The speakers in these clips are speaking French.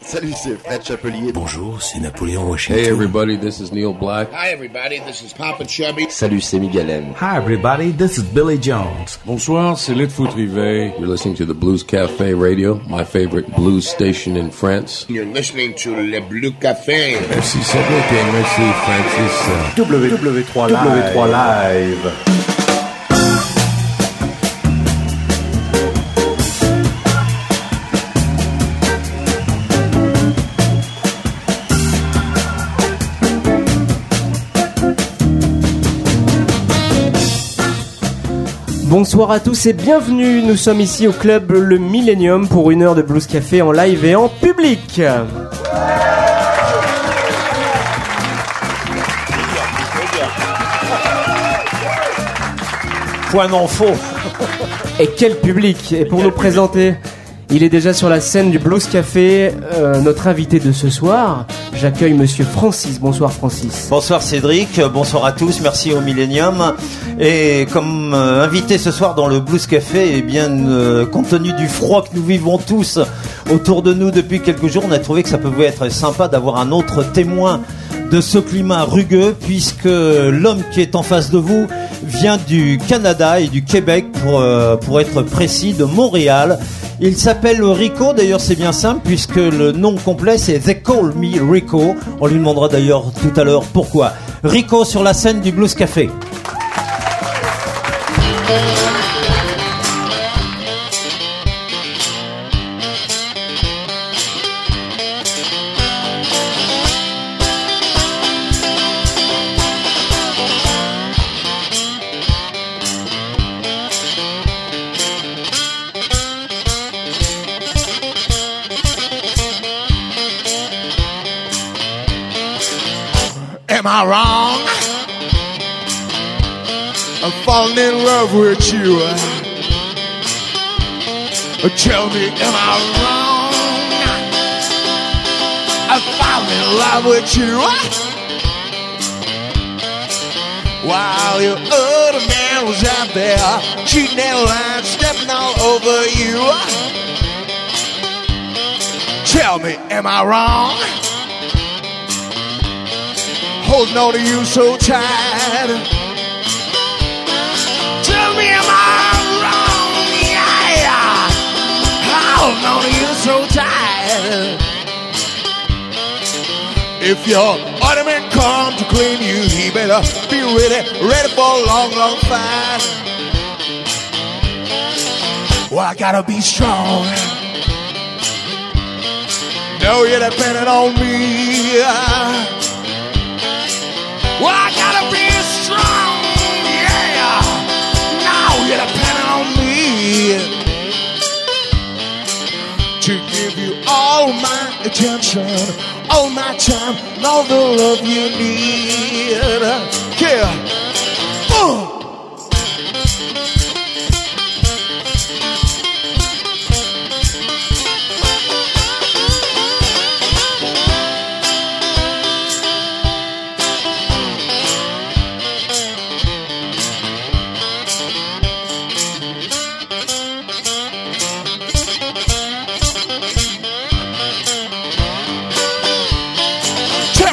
Salut, c'est Fred Chapelier. Bonjour, c'est Napoléon Washington. Hey everybody, this is Neil Black. Hi everybody, this is Papa Chubby. Salut, c'est Miguel M. Hi everybody, this is Billy Jones. Bonsoir, c'est Litfoot Rivet. You're listening to the Blues Cafe Radio, my favorite blues station in France. You're listening to Le Blue Café. Merci Cédric et merci Francis. W3 Live. W3 Live. Bonsoir à tous et bienvenue. Nous sommes ici au club Le Millennium pour une heure de Blues Café en live et en public. Point d'info. Et quel public Et pour nous présenter, il est déjà sur la scène du Blues Café, euh, notre invité de ce soir. J'accueille Monsieur Francis. Bonsoir Francis. Bonsoir Cédric, bonsoir à tous, merci au Millennium. Et comme euh, invité ce soir dans le Blues Café, eh bien, euh, compte tenu du froid que nous vivons tous autour de nous depuis quelques jours, on a trouvé que ça pouvait être sympa d'avoir un autre témoin de ce climat rugueux, puisque l'homme qui est en face de vous vient du Canada et du Québec, pour, euh, pour être précis, de Montréal. Il s'appelle Rico, d'ailleurs c'est bien simple puisque le nom complet c'est They Call Me Rico. On lui demandera d'ailleurs tout à l'heure pourquoi. Rico sur la scène du Blues Café. I wrong? I'm falling in love with you. Uh, tell me, am I wrong? I'm falling in love with you. While your other man was out there cheating and lying, stepping all over you. Tell me, am I wrong? Holding on to you so tight. Tell me, am I wrong? Yeah, holding on to you so tight. If your ornament come to claim you, he better be ready, ready for a long, long fight. Well, I gotta be strong. No, you're depending on me. Well, I gotta be strong, yeah. Now you're depending on me to give you all my attention, all my time, all the love you need. Yeah. Uh.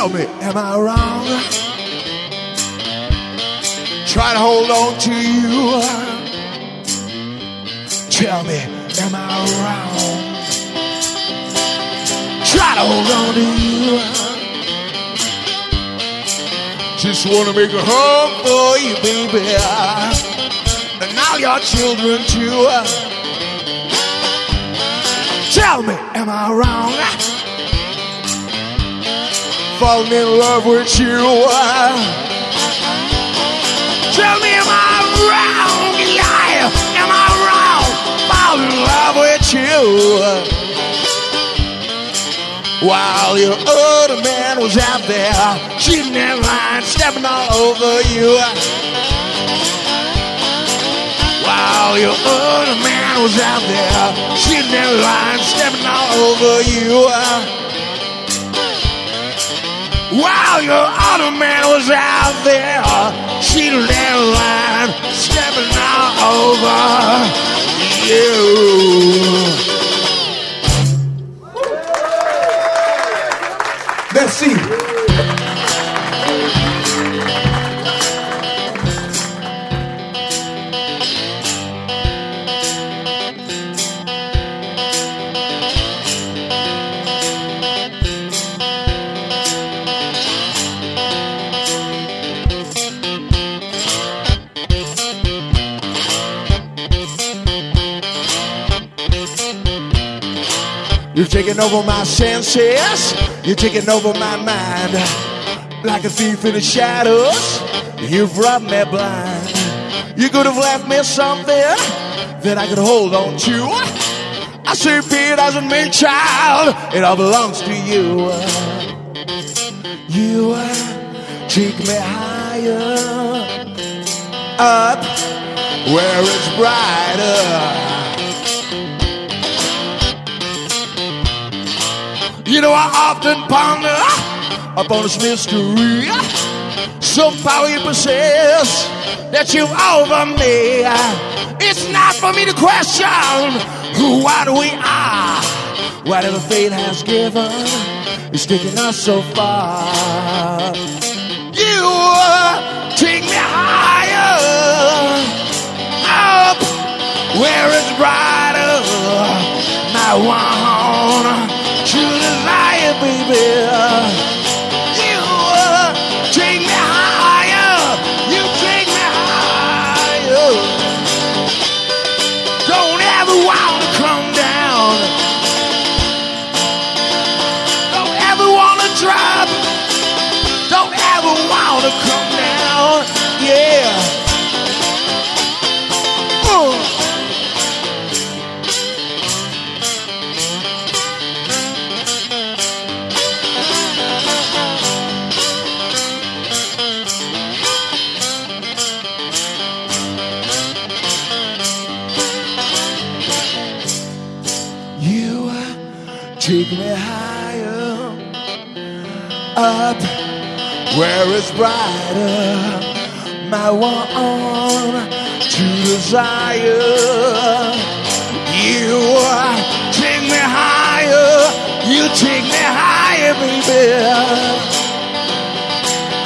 Tell me, am I wrong? Try to hold on to you. Tell me, am I wrong? Try to hold on to you. Just wanna make a home for you, baby. And all your children too. Tell me, am I wrong? Falling in love with you. Tell me, am I wrong? Yeah, am I wrong? Fall in love with you. While your other man was out there cheating and lying, stepping all over you. While your other man was out there cheating and lying, stepping all over you. While your other man was out there cheating that line, stepping all over you. Merci. Taking over my senses. You're taking over my mind. Like a thief in the shadows. You've brought me blind. You could have left me something that I could hold on to. I say fear doesn't mean child. It all belongs to you. You take me higher up where it's brighter. You know, I often ponder ah, upon this mystery. Ah, Some power you possess that you've over me. Ah. It's not for me to question who, what we are. Whatever fate has given is taking us so far. You uh, take me higher up where it's brighter. My one truly lying, baby. Up where it's brighter. My one to desire. You take me higher. You take me higher, baby.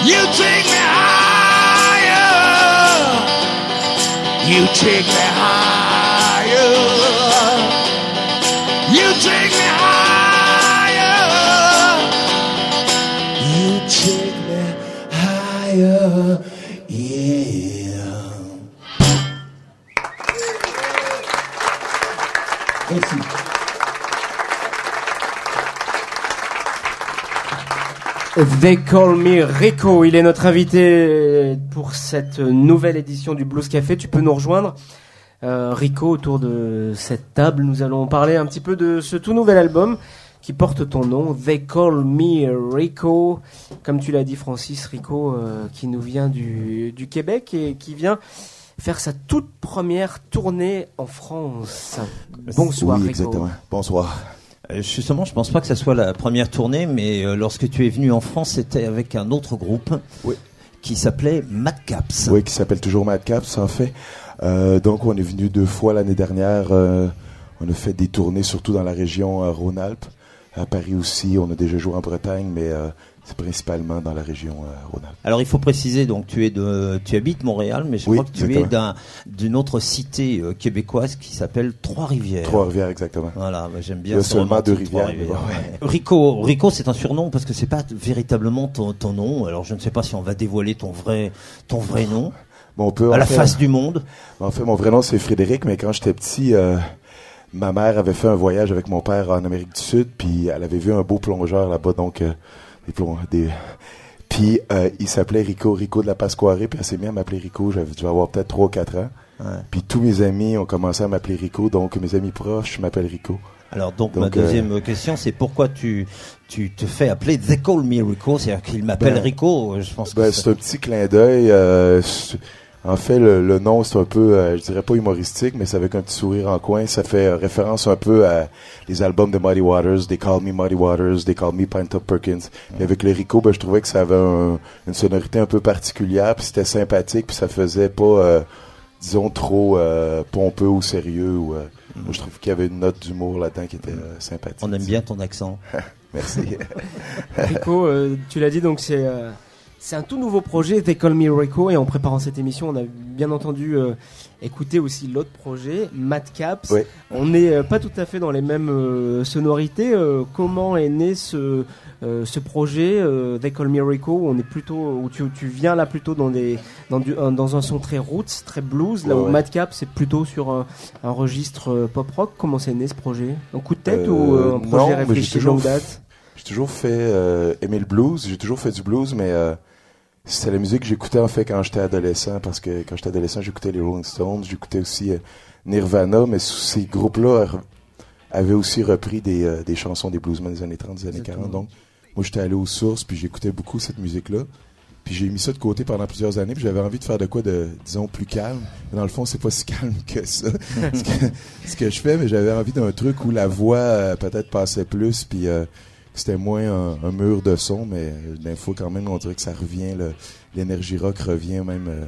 You take me higher. You take me They Call Me Rico, il est notre invité pour cette nouvelle édition du Blues Café. Tu peux nous rejoindre, euh, Rico, autour de cette table. Nous allons parler un petit peu de ce tout nouvel album qui porte ton nom, They Call Me Rico. Comme tu l'as dit, Francis Rico, euh, qui nous vient du, du Québec et qui vient faire sa toute première tournée en France. Bonsoir, oui, Rico. exactement. Bonsoir. Euh, Justement, je pense pas que ça soit la première tournée, mais euh, lorsque tu es venu en France, c'était avec un autre groupe Oui. qui s'appelait Madcaps. Oui, qui s'appelle toujours Madcaps, en fait. Euh, donc, on est venu deux fois l'année dernière. euh, on a fait des tournées, surtout dans la région Rhône-Alpes. À Paris aussi, on a déjà joué en Bretagne, mais c'est principalement dans la région euh, Rhône-Alpes. Alors il faut préciser, donc tu es de, tu habites Montréal, mais je Oui, crois que tu exactement. es d'un, d'une autre cité euh, québécoise qui s'appelle Trois-Rivières. Trois-Rivières, exactement. Voilà, bah, j'aime Il bien. y a ce seulement deux rivières, ouais. Rico, Rico, c'est un surnom parce que c'est pas véritablement ton, ton nom. Alors je ne sais pas si on va dévoiler ton vrai, ton vrai nom Bon, on peut, à la face du monde. En fait, mon vrai nom, c'est Frédéric, mais quand j'étais petit, euh, ma mère avait fait un voyage avec mon père en Amérique du Sud, puis elle avait vu un beau plongeur là-bas, donc euh, des... Puis euh, il s'appelait Rico, Rico de la Pasquarée, puis elle s'est mise à m'appeler Rico, j'avais dû avoir peut-être 3 ou 4 ans. Ouais. Puis tous mes amis ont commencé à m'appeler Rico, donc mes amis proches m'appellent Rico. Alors donc, Donc, ma euh, deuxième question, c'est pourquoi tu, tu te fais appeler They Call Me Rico, c'est-à-dire qu'il m'appelle Ben, Rico. Je pense Ben, c'est un petit clin d'œil. euh, en fait, le, le nom, c'est un peu, euh, je dirais pas humoristique, mais c'est avec un petit sourire en coin. Ça fait euh, référence un peu à les albums de Muddy Waters, They Call Me Muddy Waters, They Call Me Pint Up Perkins. Et avec le Rico, ben, je trouvais que ça avait un- une sonorité un peu particulière, puis c'était sympathique, puis ça faisait pas, euh, disons, trop euh, pompeux ou sérieux. Ou, euh, moi, je trouve qu'il y avait une note d'humour là-dedans qui était euh, sympathique. on aime bien ton accent. Merci. Rico, euh, tu l'as dit, donc c'est euh, c'est un tout nouveau projet, They Call Me Rico, et en préparant cette émission, on a bien entendu euh, écouter aussi l'autre projet, Madcaps. Ouais. On n'est euh, pas tout à fait dans les mêmes euh, sonorités. Euh, comment est né ce ce projet, They Call Me Rico, où on est plutôt, où tu, tu viens là plutôt dans des dans du un, dans un son très roots, très blues, là Ouais, où ouais. Madcaps c'est plutôt sur un, un registre pop rock. Comment c'est né ce projet? Un coup de tête ou un projet non, réfléchi longue date? J'ai toujours fait aimer le blues, j'ai toujours fait du blues, mais c'était la musique que j'écoutais en fait quand j'étais adolescent, parce que quand j'étais adolescent, j'écoutais les Rolling Stones, j'écoutais aussi euh, Nirvana, mais ces groupes-là avaient aussi repris des, euh, des chansons des bluesmen des années 30, des années Exactement. 40. Donc, moi, j'étais allé aux sources, puis j'écoutais beaucoup cette musique-là. Puis j'ai mis ça de côté pendant plusieurs années, puis j'avais envie de faire de quoi de, disons, plus calme. Mais dans le fond, c'est pas si calme que ça. ce, que, ce que je fais, mais j'avais envie d'un truc où la voix euh, peut-être passait plus, puis euh, c'était moins un, un mur de son, mais fois quand même, on dirait que ça revient, l'énergie rock revient même euh,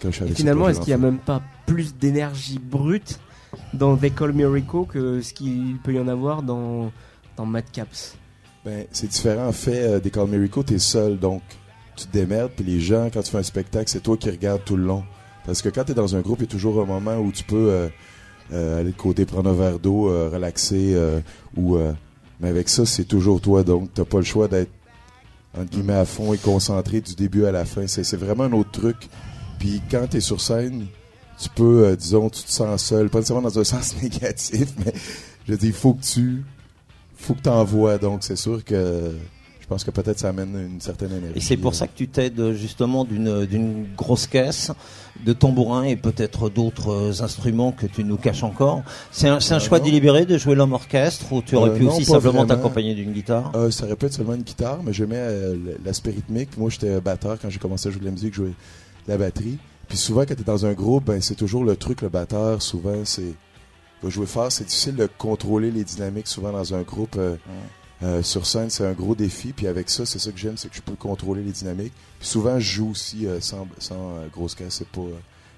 quand je Et finalement, est-ce qu'il n'y a même pas plus d'énergie brute dans They Call Rico que ce qu'il peut y en avoir dans, dans Madcaps Ben, c'est différent. En fait, euh, des Call Me Rico, t'es seul, donc tu te démerdes, puis les gens, quand tu fais un spectacle, c'est toi qui regardes tout le long. Parce que quand t'es dans un groupe, il y a toujours un moment où tu peux euh, euh, aller de côté, prendre un verre d'eau, relaxer, ou... mais avec ça, c'est toujours toi, donc t'as pas le choix d'être, entre guillemets, à fond et concentré du début à la fin. C'est, vraiment un autre truc. Puis quand t'es sur scène, tu peux, euh, disons, tu te sens seul, pas nécessairement dans un sens négatif, mais je dis, il faut que tu faut que tu envoies. Donc, c'est sûr que je pense que peut-être ça amène une certaine énergie. Et c'est pour ça que tu t'aides justement d'une d'une grosse caisse de tambourins et peut-être d'autres euh, instruments que tu nous caches encore. C'est un, Euh, choix non. délibéré de jouer l'homme orchestre ou tu aurais Euh, pu non, aussi simplement t'accompagner d'une guitare? Euh, ça aurait pu être seulement une guitare, mais j'aimais euh, l'aspect rythmique. Moi, j'étais batteur quand j'ai commencé à jouer de la musique, je jouais la batterie. Puis souvent, quand tu es dans un groupe, ben, c'est toujours le truc, le batteur. Souvent, c'est. Va jouer fort, c'est difficile de contrôler les dynamiques souvent dans un groupe. euh, euh, sur scène, c'est un gros défi. Puis avec ça, c'est ça que j'aime, c'est que je peux contrôler les dynamiques. Puis souvent, je joue aussi euh, sans, sans euh, grosse caisse. C'est pas,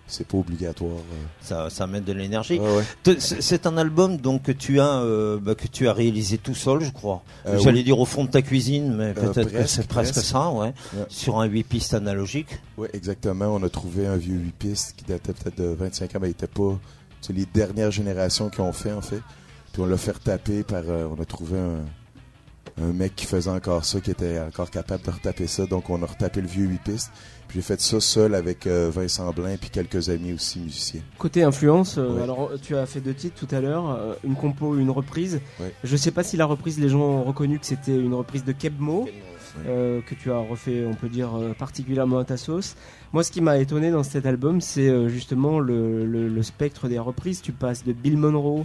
c'est pas obligatoire. euh. Ça, ça amène de l'énergie. Ouais, ouais. Te- C'est un album donc que tu as euh, bah, que tu as réalisé tout seul, je crois. Euh, J'allais oui. dire au fond de ta cuisine, mais peut-être presque, c'est presque presque. ça, ouais. Ouais. Sur un 8 pistes analogique. Oui, exactement. On a trouvé un vieux 8 pistes qui datait peut-être de 25 ans, mais il était pas. C'est les dernières générations qui ont fait, en fait. Puis on l'a fait retaper par. on a trouvé un, un mec qui faisait encore ça, qui était encore capable de retaper ça. Donc on a retapé le vieux 8 pistes. Puis j'ai fait ça seul avec euh, Vincent Blain puis quelques amis aussi musiciens. Côté influence, euh, Ouais. alors tu as fait deux titres tout à l'heure, euh, une compo, une reprise. Ouais. Je sais pas si la reprise, les gens ont reconnu que c'était une reprise de Kebmo, euh, que tu as refait, on peut dire, euh, particulièrement à ta sauce. Moi, ce qui m'a étonné dans cet album, c'est euh, justement le, le- le spectre des reprises. Tu passes de Bill Monroe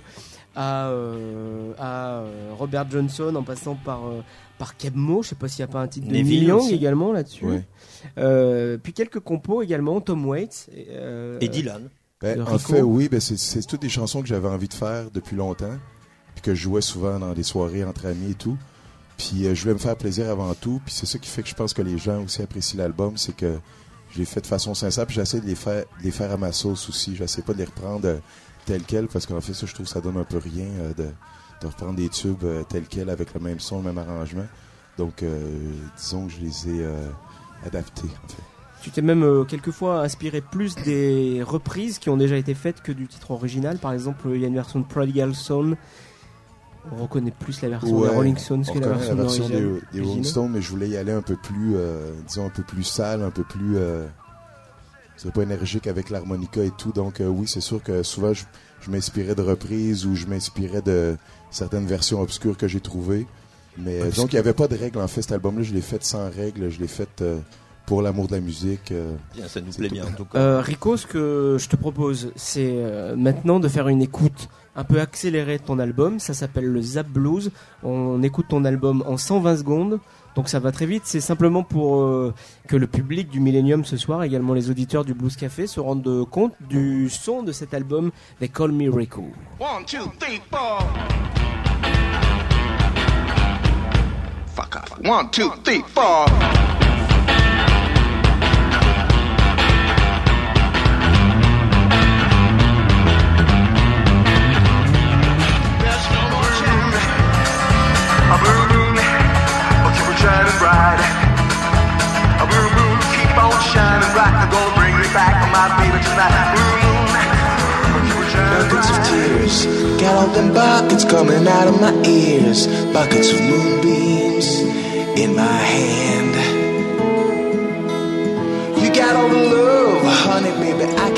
à, euh, à euh, Robert Johnson en passant par, euh, par Kebmo. Je sais pas s'il n'y a pas un titre de Neville Young également là-dessus. Ouais. Euh, puis quelques compos également, Tom Waits. euh, Et Dylan. Ben, en fait, oui, ben c'est, toutes des chansons que j'avais envie de faire depuis longtemps, puis que je jouais souvent dans des soirées entre amis et tout. Puis euh, je voulais me faire plaisir avant tout, puis c'est ça qui fait que je pense que les gens aussi apprécient l'album, c'est que je l'ai fait de façon sincère, puis j'essaie de les faire, de les faire à ma sauce aussi. J'essaie pas de les reprendre tels quels, parce qu'en fait, ça, je trouve que ça donne un peu rien euh, de, de reprendre des tubes euh, tels quels avec le même son, le même arrangement. Donc, euh, disons que je les ai euh, adaptés, en fait. Tu t'es même quelquefois inspiré plus des reprises qui ont déjà été faites que du titre original. Par exemple, il y a une version de Prodigal Son. On reconnaît plus la version Ouais, des Rolling Stones On que la version, la version des, Rolling Stones, mais je voulais y aller un peu plus, disons, un peu plus sale, un peu plus... C'est pas énergique avec l'harmonica et tout. Donc euh, oui, c'est sûr que souvent, je, je m'inspirais de reprises ou je m'inspirais de certaines versions obscures que j'ai trouvées. Mais euh, donc, il n'y avait pas de règles. En fait, cet album-là, je l'ai fait sans règles. Je l'ai fait euh, pour l'amour de la musique. euh. Bien, ça nous plaît tout. bien en tout cas. Euh, Rico, ce que je te propose, c'est euh, maintenant de faire une écoute un peu accélérée de ton album. Ça s'appelle le Zap Blues. On écoute ton album en 120 secondes. Donc ça va très vite. C'est simplement pour euh, que le public du Millennium ce soir, également les auditeurs du Blues Café, se rendent compte du son de cet album They Call Me Rico. One, two, three, four. Fuck off. One, two, three, four. Buckets of tears, got all them buckets coming out of my ears. Buckets of moonbeams in my hand. You got all the love, honey, baby, I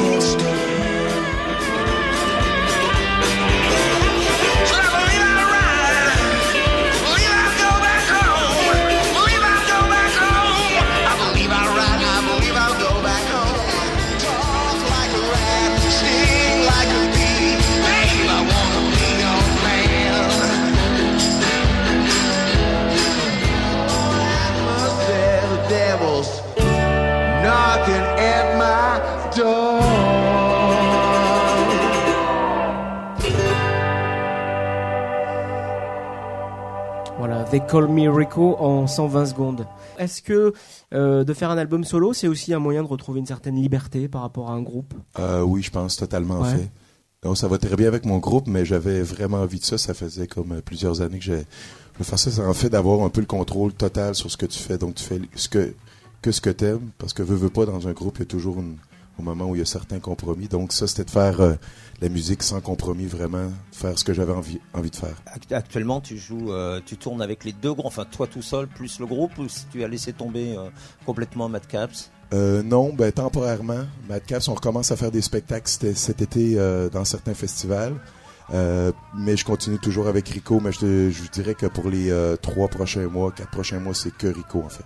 They Call Me Rico en 120 secondes. Est-ce que euh, de faire un album solo, c'est aussi un moyen de retrouver une certaine liberté par rapport à un groupe? Euh, oui, je pense totalement en Ouais. fait. Donc, ça va très bien avec mon groupe, mais j'avais vraiment envie de ça. Ça faisait comme euh, plusieurs années que j'ai. Je veux faire ça, c'est en fait d'avoir un peu le contrôle total sur ce que tu fais. Donc, tu fais ce que, que ce que t'aimes, parce que veux, veux pas, dans un groupe, il y a toujours une- un moment où il y a certains compromis. Donc, ça, c'était de faire euh, la musique sans compromis, vraiment, faire ce que j'avais envie, envie de faire. Act- Actuellement, tu joues, euh, tu tournes avec les deux groupes, enfin toi tout seul plus le groupe, ou si tu as laissé tomber euh, complètement Madcaps Euh, non, ben temporairement. Madcaps, on recommence à faire des spectacles cet, été dans certains festivals. Mais je continue toujours avec Rico, mais je, te- je dirais que pour les trois prochains mois, quatre prochains mois, c'est que Rico en fait.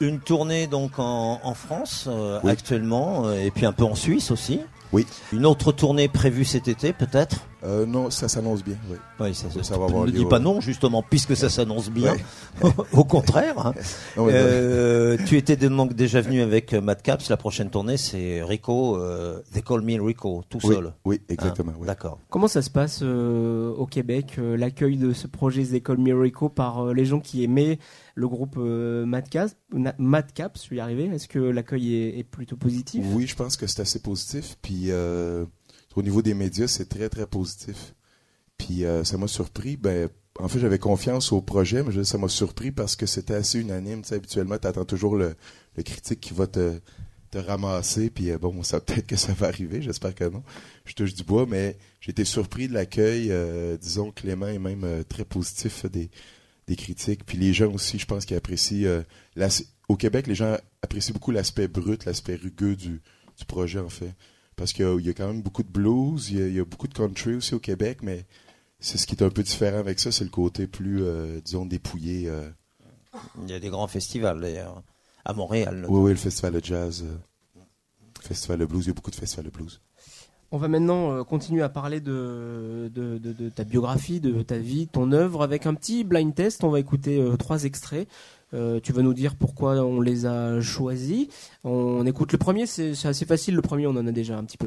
Une tournée donc en, en France Oui. actuellement, et puis un peu en Suisse aussi? Oui. Une autre tournée prévue cet été peut-être? Euh, non, ça s'annonce bien, oui. Oui, ça, Ça va avoir Ne dis pas non justement, puisque ça s'annonce bien. Au contraire. hein. Non, Euh, tu étais donc déjà venu avec euh, Madcaps. La prochaine tournée, c'est Rico. euh, They Call Me Rico, tout oui, seul. oui, exactement. Hein, oui. D'accord. Comment ça se passe euh, au Québec, euh, l'accueil de ce projet They Call Me Rico par euh, les gens qui aimaient le groupe euh, Madcap, Na- Madcap, je suis arrivé. Est-ce que l'accueil est, est plutôt positif? Oui, je pense que c'est assez positif. Puis euh, au niveau des médias, c'est très très positif. Puis euh, ça m'a surpris. Ben, en fait, j'avais confiance au projet, mais je ça m'a surpris parce que c'était assez unanime. Habituellement, tu attends toujours le, critique qui va te, ramasser. Puis euh, bon, ça peut-être que ça va arriver. J'espère que non. Je touche du bois, mais j'ai été surpris de l'accueil, euh, disons clément et même euh, très positif des, critiques. Puis les gens aussi, je pense qu'ils apprécient. au Québec, les gens apprécient beaucoup l'aspect brut, l'aspect rugueux du projet, en fait. Parce qu'il y a- il y, a quand même beaucoup de blues, il y, a, il y a beaucoup de country aussi au Québec, mais c'est ce qui est un peu différent avec ça, c'est le côté plus, euh, disons, dépouillé. euh. Il y a des grands festivals d'ailleurs. À Montréal. Oui, oui, le festival de jazz, euh, festival de blues, il y a beaucoup de festivals de blues. On va maintenant euh, continuer à parler de, ta biographie, de ta vie, ton œuvre, avec un petit blind test. On va écouter euh, trois extraits. Euh, tu vas nous dire pourquoi on les a choisis. On, écoute le premier, c'est assez facile. Le premier, on en a déjà un petit peu.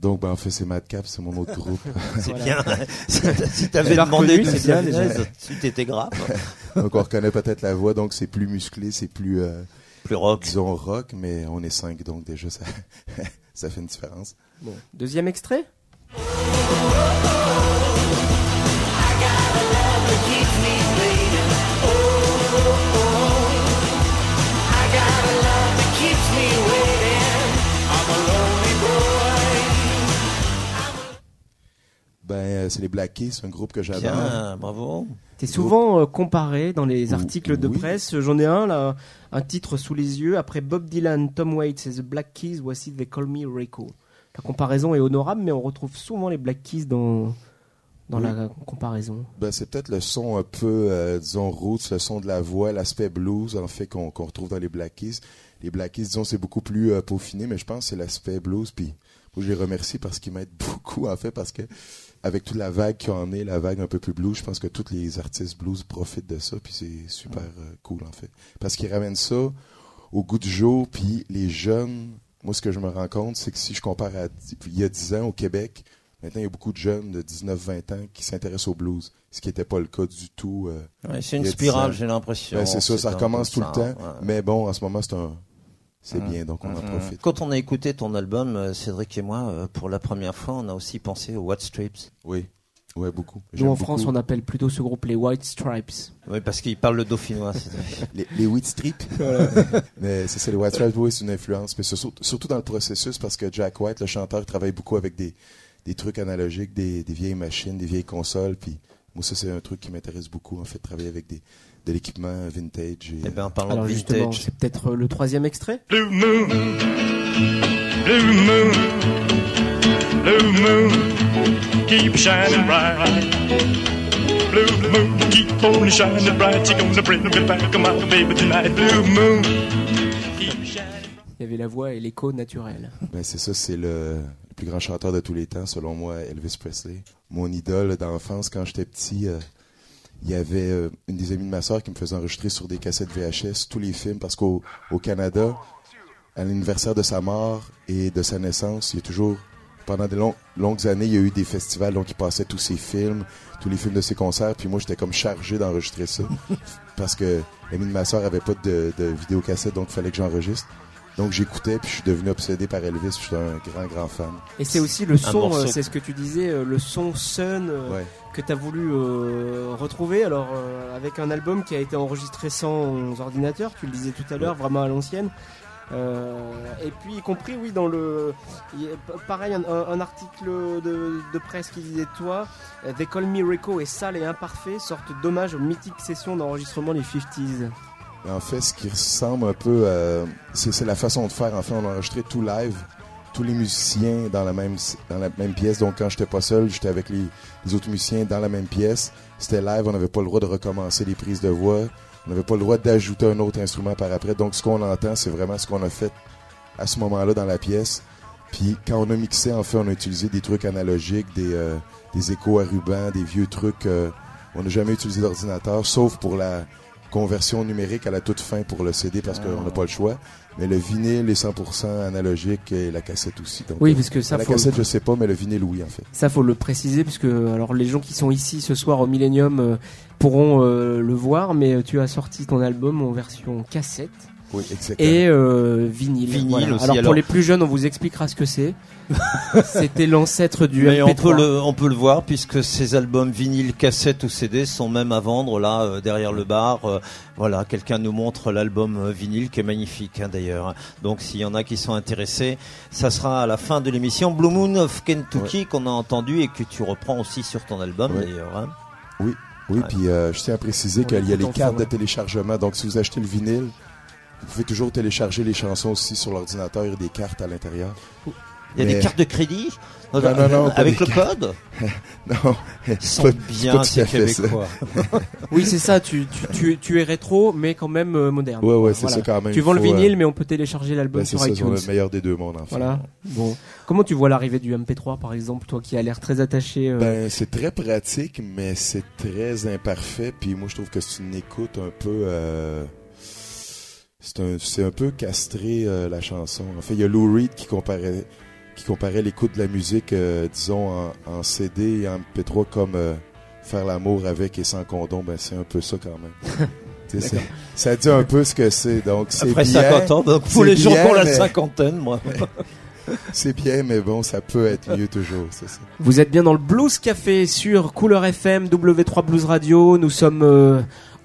Donc, ben, en fait, c'est Madcap, c'est mon autre groupe. C'est bien. si t'avais demandé reconnu, c'est bien, déjà. tu t'étais grave. donc, on reconnaît peut-être la voix, donc c'est plus musclé, c'est plus, euh, Plus rock. disons, rock, mais on est cinq, donc déjà, ça, ça fait une différence. Bon. Deuxième extrait? Euh, c'est les Black Keys, un groupe que j'adore. Bien, bravo. T'es souvent euh, comparé dans les articles de oui. presse. J'en ai un là, un titre sous les yeux. Après Bob Dylan, Tom Waits et The Black Keys, voici They Call Me Rico. La comparaison est honorable, mais on retrouve souvent les Black Keys dans dans Oui. la comparaison. Ben, c'est peut-être le son un peu, euh, disons, roots, le son de la voix, l'aspect blues, en fait, qu'on qu'on retrouve dans les Black Keys. Les Black Keys, disons, c'est beaucoup plus euh, peaufiné, mais je pense que c'est l'aspect blues. Puis, je les remercie parce qu'ils m'aident beaucoup, en fait, parce que avec toute la vague qui en est, la vague un peu plus blues, je pense que tous les artistes blues profitent de ça, puis c'est super euh, cool, en fait. Parce qu'ils ramènent ça au goût du jour, puis les jeunes, moi, ce que je me rends compte, c'est que si je compare à il y a 10 ans au Québec, Maintenant, il y a beaucoup de jeunes de 19-20 ans qui s'intéressent au blues, ce qui n'était pas le cas du tout. euh, Ouais, c'est une spirale, j'ai l'impression. Ben, c'est ça, ça recommence tout le temps. ouais. Mais bon, en ce moment, c'est un, c'est Mhm. bien, donc on en Mhm. profite. Quand on a écouté ton album, euh, Cédric et moi, euh, pour la première fois, on a aussi pensé aux What Strips. Oui. Ouais, beaucoup. Nous J'aime en France, beaucoup on appelle plutôt ce groupe les White Stripes. Oui, parce qu'il parle le dauphinois. c'est- les, les Wheat Strip. mais c'est ça, les White Stripes, oui, c'est une influence. Mais surtout dans le processus parce que Jack White, le chanteur, travaille beaucoup avec des, des trucs analogiques, des, des vieilles machines, des vieilles consoles. Puis moi, ça, c'est un truc qui m'intéresse beaucoup, en fait, travailler avec des, de l'équipement vintage. Et, Eh ben, en parlant Alors de justement, vintage. c'est peut-être euh, le troisième extrait Blue moon, blue moon, blue moon, keep shining bright. Blue moon, keep on shining bright. You're gonna bring me back, my baby tonight. Blue moon. Il y avait la voix et l'écho naturel. Ben, c'est ça, c'est le, le plus grand chanteur de tous les temps, selon moi, Elvis Presley. Mon idole d'enfance, quand j'étais petit, euh, il y avait euh, une des amies de ma soeur qui me faisait enregistrer sur des cassettes VHS tous les films, parce qu'au au Canada, à l'anniversaire de sa mort et de sa naissance, il y a toujours, pendant de longues, longues années, il y a eu des festivals, donc il passait tous ses films, tous les films de ses concerts, puis moi, j'étais comme chargé d'enregistrer ça, parce que l'amie de ma soeur avait pas de, de vidéocassette, donc il fallait que j'enregistre. Donc j'écoutais, puis je suis devenu obsédé par Elvis, puis je suis un grand, grand fan. Et c'est aussi le son, euh, c'est ce que tu disais, euh, le son Sun euh, Ouais. Que tu as voulu euh, retrouver. Alors, euh, avec un album qui a été enregistré sans ordinateur, tu le disais tout à l'heure, vraiment à l'ancienne. Euh, et puis, y compris, oui, dans le. pareil, un, article de, de presse qui disait Toi, They Call Me Rico est sale et imparfait, sorte d'hommage aux mythiques sessions d'enregistrement des 50s. Mais en fait, ce qui ressemble un peu, à- c'est c'est la façon de faire. En fait, on a enregistré tout live, tous les musiciens dans la même dans la même pièce. Donc, quand j'étais pas seul, j'étais avec les, les autres musiciens dans la même pièce. C'était live, on n'avait pas le droit de recommencer les prises de voix. On n'avait pas le droit d'ajouter un autre instrument par après. Donc, ce qu'on entend, c'est vraiment ce qu'on a fait à ce moment-là dans la pièce. Puis, quand on a mixé, en fait, on a utilisé des trucs analogiques, des, euh, des échos à ruban, des vieux trucs. euh, on n'a jamais utilisé d'ordinateur, sauf pour la conversion numérique à la toute fin pour le CD parce qu'on n'a pas le choix. Mais le vinyle est 100% analogique et la cassette aussi. Donc, Oui, euh, parce que ça, la faut, cassette, je sais pas, mais le vinyle, oui, en fait. ça faut le préciser, puisque alors les gens qui sont ici ce soir au Millennium euh, pourront euh, le voir, mais tu as sorti ton album en version cassette. Oui, exactement. et euh, vinyle. Vinyle aussi, Alors, alors. pour les plus jeunes, on vous expliquera ce que c'est. C'était l'ancêtre du Mais MP3. on peut le, on peut le voir puisque ces albums vinyle, cassette ou CD sont même à vendre là euh, derrière le bar. Euh, voilà, quelqu'un nous montre l'album euh, vinyle qui est magnifique hein, d'ailleurs. Donc s'il y en a qui sont intéressés, ça sera à la fin de l'émission Blue Moon of Kentucky qu'on a entendu et que tu reprends aussi sur ton album Ouais. d'ailleurs. hein. Oui, Ouais. puis euh, je tiens à préciser qu'il y a les cartes de téléchargement. Donc, si vous achetez le vinyle, vous pouvez toujours télécharger les chansons aussi sur l'ordinateur. Il y a des cartes à l'intérieur. Il y a Mais- des cartes de crédit Non, non, non, pas avec le cartes. code. Non, Ils c'est sont pas- bien pas ces. Québécois. Oui, c'est ça. Tu, tu, tu, tu es rétro, mais quand même euh, moderne. Ouais, ouais, c'est Voilà. ça quand même. Tu vends le faut, vinyle, euh, mais on peut télécharger l'album ben, sur ça, iTunes. c'est le meilleur des deux mondes, en fait. Voilà. Bon. Comment tu vois l'arrivée du MP3, par exemple, toi qui as l'air très attaché euh, Ben, c'est très pratique, mais c'est très imparfait. Puis moi, je trouve que c'est une écoute un peu... c'est un, c'est un peu castré, euh, la chanson. En fait, il y a Lou Reed qui comparait, qui comparait l'écoute de la musique, euh, disons, en, en CD et en MP3 comme euh, faire l'amour avec et sans condom. Ben, c'est un peu ça quand même. Tu sais, c'est- ça dit un peu ce que c'est. Donc, c'est Après bien, 50 ans, donc pour les gens qui ont la cinquantaine, moi. C'est bien, mais bon, ça peut être mieux toujours. C'est ça. Vous êtes bien dans le Blues Café sur Couleur FM, W3 Blues Radio. Nous sommes euh,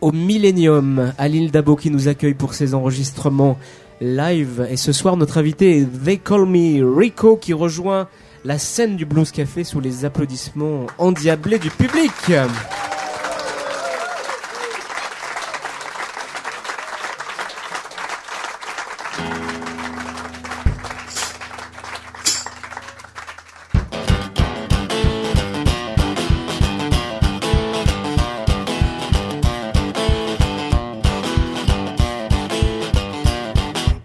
au Millennium, à l'île d'Abo qui nous accueille pour ses enregistrements live. Et ce soir, notre invité est They Call Me Rico qui rejoint la scène du Blues Café sous les applaudissements endiablés du public.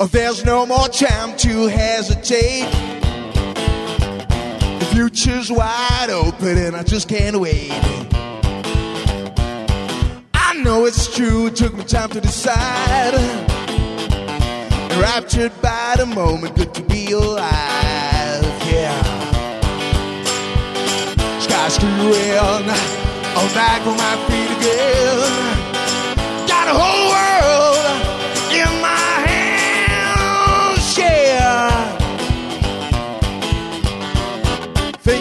Oh, there's no more time to hesitate. The future's wide open and I just can't wait. I know it's true, it took me time to decide. Enraptured by the moment, good to be alive, yeah. Sky's clearing, I'm back on my feet again. Got a whole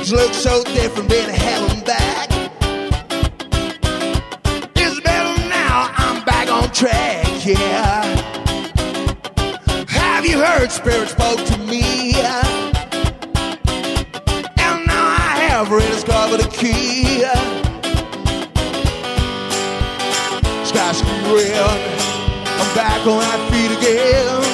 Things look so different, better have them back. It's better now, I'm back on track, yeah. Have you heard Spirit spoke to me? And now I have rediscovered a key. Sky's real, I'm back on my feet again.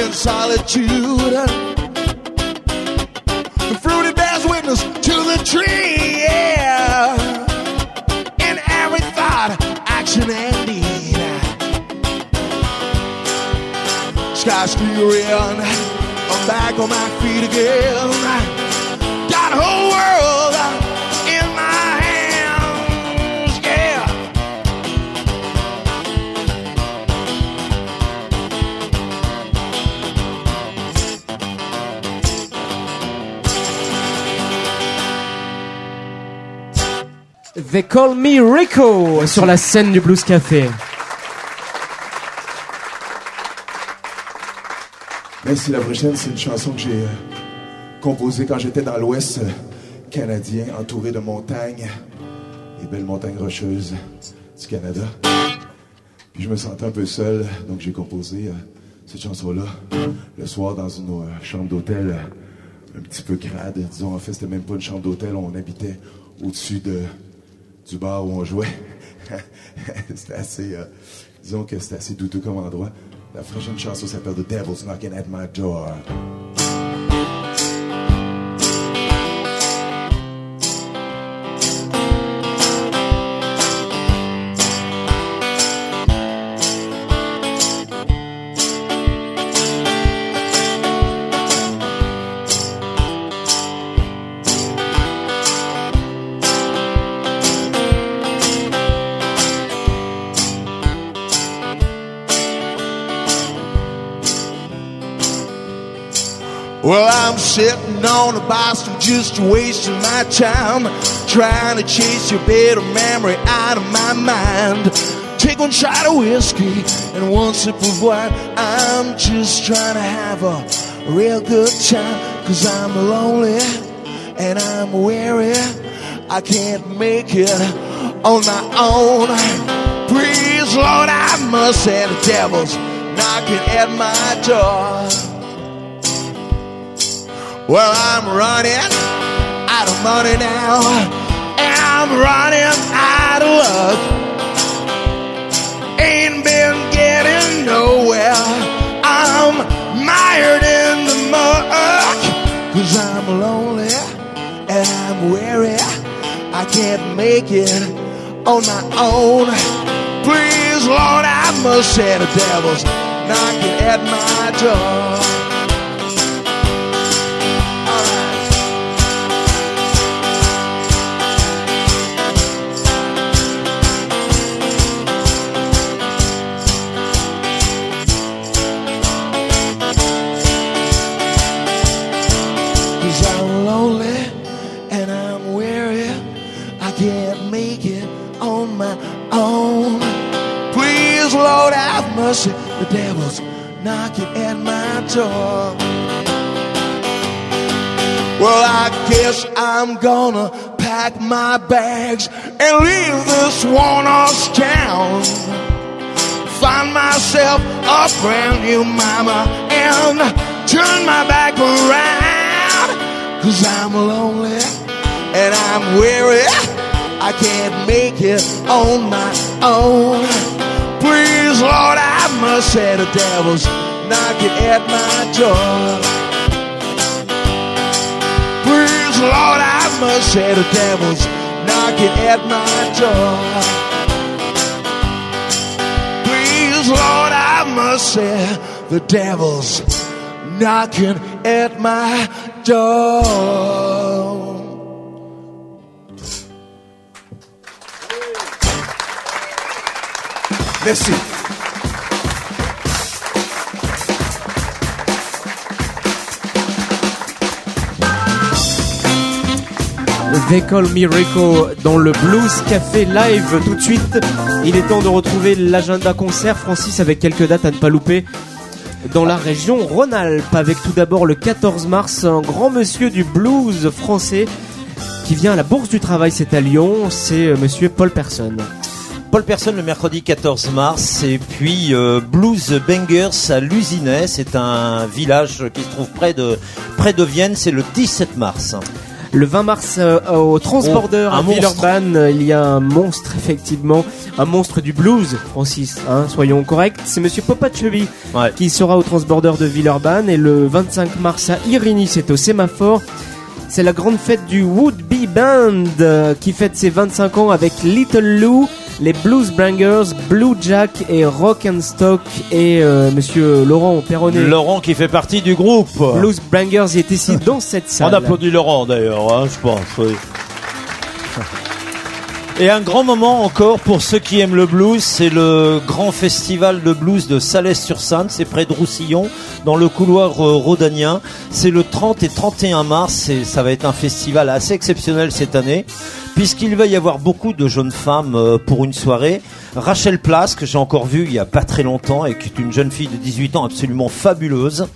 In solitude. The fruit it bears witness to the tree, yeah. In every thought, action, and deed. Sky's clearing. I'm back on my feet again. They Call Me Rico sur la scène du Blues Café. Merci. La prochaine, c'est une chanson que j'ai euh, composée quand j'étais dans l'Ouest euh, canadien, entouré de montagnes, les belles montagnes rocheuses du Canada. Puis je me sentais un peu seul, donc j'ai composé euh, cette chanson-là le soir dans une chambre d'hôtel un petit peu crade. Disons, en fait, c'était même pas une chambre d'hôtel, on habitait au-dessus de, du bar où on jouait. c'était assez, euh, disons que c'était assez douteux comme endroit. La prochaine chanson s'appelle The Devil's Knocking at My Door. Sitting on a bicycle just wasting my time trying to chase your better memory out of my mind. Take one shot of whiskey and one sip of wine. I'm just trying to have a real good time cause I'm lonely and I'm weary. I can't make it on my own. Please, Lord, I must say the devil's knocking at my door. Well, I'm running out of money now, and I'm running out of luck. Ain't been getting nowhere. I'm mired in the muck, cause I'm lonely and I'm weary. I can't make it on my own. Please, Lord, I must say the devil's knocking at my door. Mercy. The devil's knocking at my door. Well, I guess I'm gonna pack my bags and leave this one-horse town. Find myself a brand new mama and turn my back around. Cause I'm lonely and I'm weary. I can't make it on my own. Please, Lord, I must say the devil's knocking at my door. Please, Lord, I must say the devil's knocking at my door. Please, said the devil's knocking at my door. Merci. They Call Me dans le Blues Café Live tout de suite. Il est temps de retrouver l'agenda concert, Francis, avec quelques dates à ne pas louper. Dans la région Rhône-Alpes, avec tout d'abord le 14 mars, un grand monsieur du blues français qui vient à la Bourse du Travail, c'est à Lyon, c'est euh, monsieur Paul Person. Paul Person le mercredi 14 mars et puis euh, Blues Bangers à Lusinet, c'est un village qui se trouve près de près de Vienne, c'est le 17 mars. Le 20 mars euh, au Transborder à. Villeurbanne, euh, il y a un monstre effectivement, un monstre du blues, Francis, hein, soyons corrects. C'est Monsieur Popa Chubby Ouais. qui sera au Transborder de Villeurbanne et le 25 mars à Irigny, c'est au Sémaphore. C'est la grande fête du Would Be Band euh, qui fête ses 25 ans avec Little Lou, les Blues Bangers, Blue Jack et Rock and Stock et euh, Monsieur Laurent Perronnet. Laurent qui fait partie du groupe. Blues Bangers est ici dans cette On salle. applaudit Laurent d'ailleurs, hein, je pense. oui. Et un grand moment encore pour ceux qui aiment le blues, c'est le grand festival de blues de Salès-sur-Saône, c'est près de Roussillon, dans le couloir euh, rhodanien. C'est le 30 et 31 mars, et ça va être un festival assez exceptionnel cette année, puisqu'il va y avoir beaucoup de jeunes femmes euh, pour une soirée. Rachel Place, que j'ai encore vue il y a pas très longtemps, et qui est une jeune fille de 18 ans absolument fabuleuse.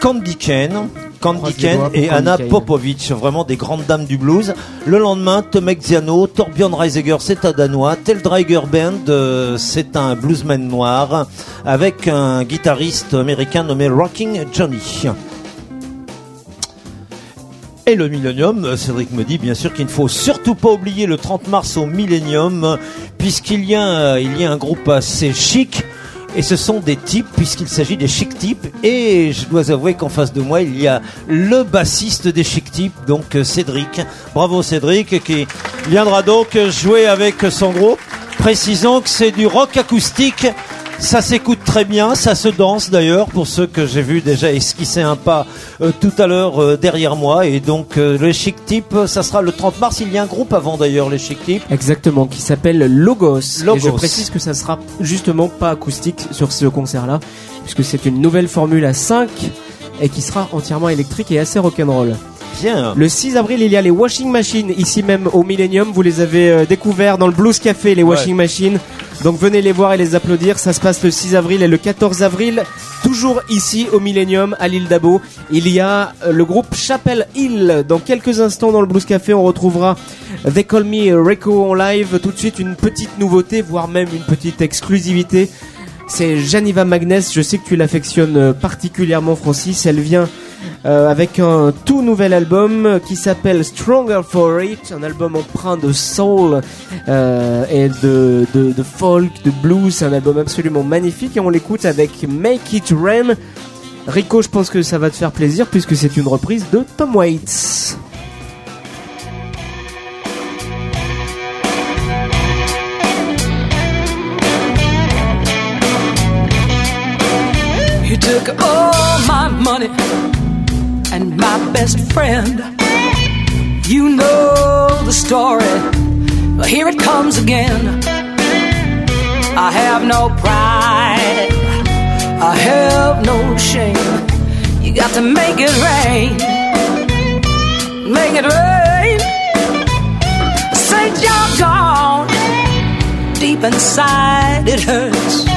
Candy Kane, Candy pour et Anna. Popovic, vraiment des grandes dames du blues. Le lendemain, Tomek Ziano, Torbjörn Reisiger, c'est un danois, Tel Driger Band, euh, c'est un bluesman noir, avec un guitariste américain nommé Rocking Johnny. Et le Millennium, Cédric me dit bien sûr qu'il ne faut surtout pas oublier le 30 mars au Millennium, puisqu'il y, a, y a un groupe assez chic, et ce sont des types, puisqu'il s'agit des chic types, et je dois avouer qu'en face de moi, il y a le bassiste des chic types, donc euh, Cédric. Bravo Cédric, qui viendra donc jouer avec son groupe. Précisons que c'est du rock acoustique. Ça s'écoute très bien, ça se danse d'ailleurs pour ceux que j'ai vu déjà esquisser un pas euh, tout à l'heure euh, derrière moi et donc euh, le chic type ça sera le 30 mars il y a un groupe avant d'ailleurs les chic types Exactement, qui s'appelle Logos. Logos. Et je précise que ça sera justement pas acoustique sur ce concert-là, puisque c'est une nouvelle formule à 5 et qui sera entièrement électrique et assez rock'n'roll. bien Le 6 avril, il y a les Washing Machines, ici même au Millennium. Vous les avez euh, découverts dans le Blues Café, les Washing Machines. Donc venez les voir et les applaudir. Ça se passe le 6 avril et le 14 avril, toujours ici au Millennium, à l'île d'Abo. Il y a euh, le groupe Chapel Hill. Dans quelques instants, dans le Blues Café, on retrouvera They Call Me Reco en live. Tout de suite, une petite nouveauté, voire même une petite exclusivité. C'est Janiva Magnes, je sais que tu l'affectionnes euh, particulièrement Francis, elle vient euh, avec un tout nouvel album qui s'appelle Stronger for It, un album empreint de soul euh, et de, de, de folk, de blues, c'est un album absolument magnifique et on l'écoute avec Make It Rain. Rico, je pense que ça va te faire plaisir puisque c'est une reprise de Tom Waits. Took all my money and my best friend. You know the story. Well, here it comes again. I have no pride. I have no shame. You got to make it rain. Make it rain. Since you're gone, deep inside it hurts.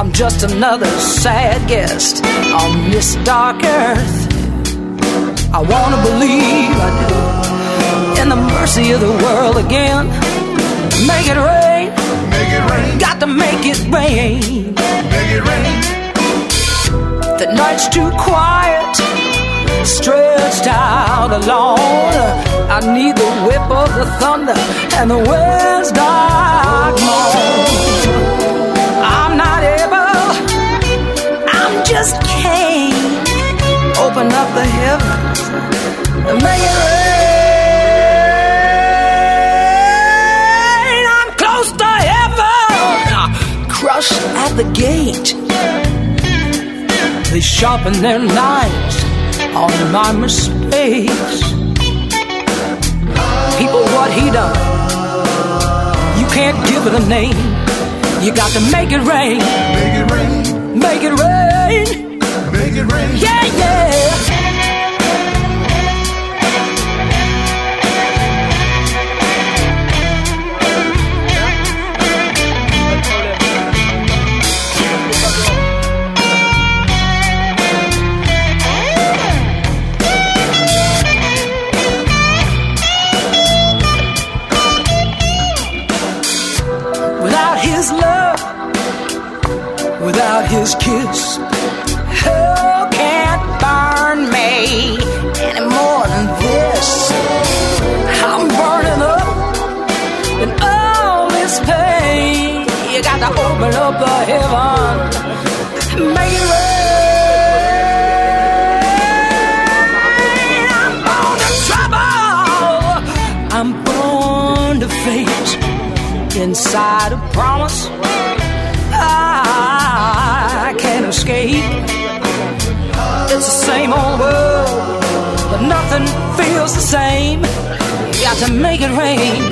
I'm just another sad guest on this dark earth. I wanna believe I do in the mercy of the world again. Make it rain, Make it rain, got to make it rain. make it rain. The night's too quiet, stretched out alone. I need the whip of the thunder and the wind's dark moan. Open up the heavens and make it rain. I'm close to heaven, rush at the gate. They sharpen their knives on my mistakes. People, what he done, you can't give it a name. You got to make it rain. Make it rain. Make it rain. Make it rain. Yeah, yeah. It rain.